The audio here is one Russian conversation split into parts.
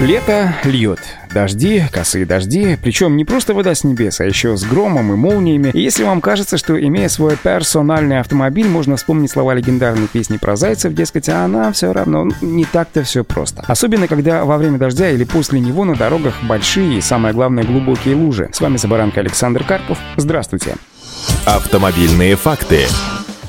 Лето льет. Дожди, косые дожди, причем не просто вода с небес, а еще с громом и молниями. И если вам кажется, что имея свой персональный автомобиль, можно вспомнить слова легендарной песни про зайцев, дескать, а она все равно не так-то все просто. Особенно, когда во время дождя или после него на дорогах большие и, самое главное, глубокие лужи. С вами Забаранка Александр Карпов. Здравствуйте. Автомобильные факты.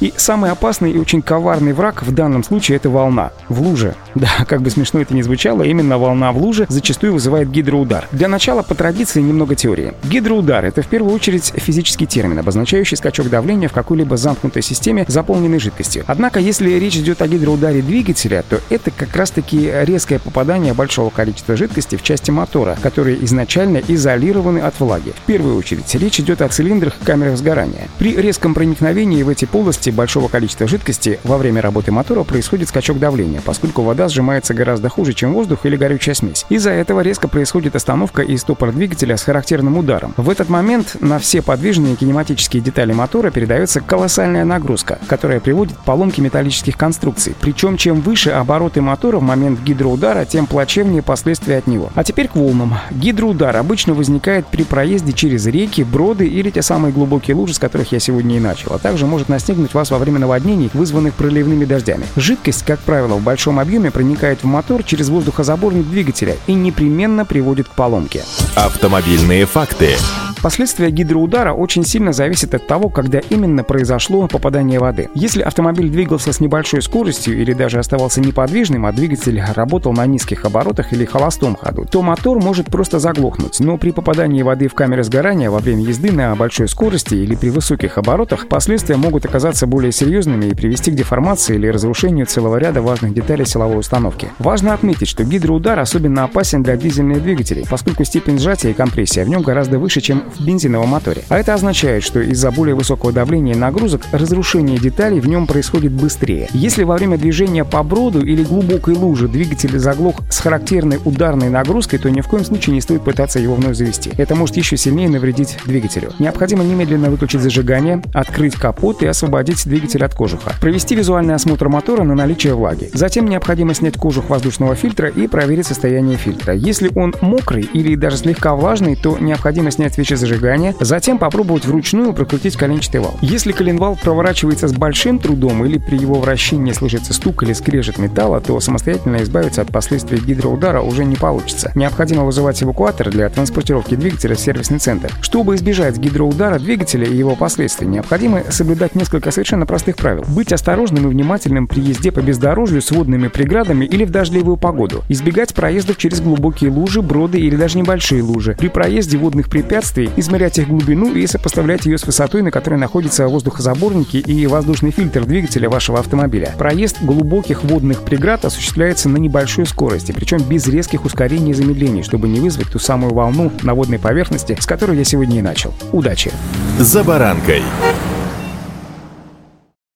И самый опасный и очень коварный враг в данном случае — это волна. В луже. Да, как бы смешно это ни звучало, именно волна в луже зачастую вызывает гидроудар. Для начала, по традиции, немного теории. Гидроудар — это в первую очередь физический термин, обозначающий скачок давления в какой-либо замкнутой системе, заполненной жидкостью. Однако, если речь идет о гидроударе двигателя, то это как раз-таки резкое попадание большого количества жидкости в части мотора, которые изначально изолированы от влаги. В первую очередь, речь идет о цилиндрах и камерах сгорания. При резком проникновении в эти полости большого количества жидкости во время работы мотора происходит скачок давления, поскольку вода сжимается гораздо хуже, чем воздух или горючая смесь. Из-за этого резко происходит остановка и стопор двигателя с характерным ударом. В этот момент на все подвижные кинематические детали мотора передается колоссальная нагрузка, которая приводит к поломке металлических конструкций. Причем чем выше обороты мотора в момент гидроудара, тем плачевнее последствия от него. А теперь к волнам. Гидроудар обычно возникает при проезде через реки, броды или те самые глубокие лужи, с которых я сегодня и начал, а также может настигнуть вас во время наводнений, вызванных проливными дождями. Жидкость, как правило, в большом объеме проникает в мотор через воздухозаборник двигателя и непременно приводит к поломке. Автомобильные факты. Последствия гидроудара очень сильно зависят от того, когда именно произошло попадание воды. Если автомобиль двигался с небольшой скоростью или даже оставался неподвижным, а двигатель работал на низких оборотах или холостом ходу, то мотор может просто заглохнуть. Но при попадании воды в камеры сгорания во время езды на большой скорости или при высоких оборотах последствия могут оказаться более серьезными и привести к деформации или разрушению целого ряда важных деталей силовой установки. Важно отметить, что гидроудар особенно опасен для дизельных двигателей, поскольку степень сжатия и компрессия в нем гораздо выше, чем в бензиновом моторе. А это означает, что из-за более высокого давления нагрузок разрушение деталей в нем происходит быстрее. Если во время движения по броду или глубокой луже двигатель заглох с характерной ударной нагрузкой, то ни в коем случае не стоит пытаться его вновь завести. Это может еще сильнее навредить двигателю. Необходимо немедленно выключить зажигание, открыть капот и освободить двигатель от кожуха. Провести визуальный осмотр мотора на наличие влаги. Затем необходимо снять кожух воздушного фильтра и проверить состояние фильтра. Если он мокрый или даже слегка влажный, то необходимо снять свечи зажигания, затем попробовать вручную прокрутить коленчатый вал. Если коленвал проворачивается с большим трудом или при его вращении слышится стук или скрежет металла, то самостоятельно избавиться от последствий гидроудара уже не получится. Необходимо вызывать эвакуатор для транспортировки двигателя в сервисный центр. Чтобы избежать гидроудара двигателя и его последствий, необходимо соблюдать несколько совершенно простых правил. Быть осторожным и внимательным при езде по бездорожью с водными преградами или в дождливую погоду. Избегать проездов через глубокие лужи, броды или даже небольшие лужи. При проезде водных препятствий измерять их глубину и сопоставлять ее с высотой, на которой находятся воздухозаборники и воздушный фильтр двигателя вашего автомобиля. Проезд глубоких водных преград осуществляется на небольшой скорости, причем без резких ускорений и замедлений, чтобы не вызвать ту самую волну на водной поверхности, с которой я сегодня и начал. Удачи! «За баранкой».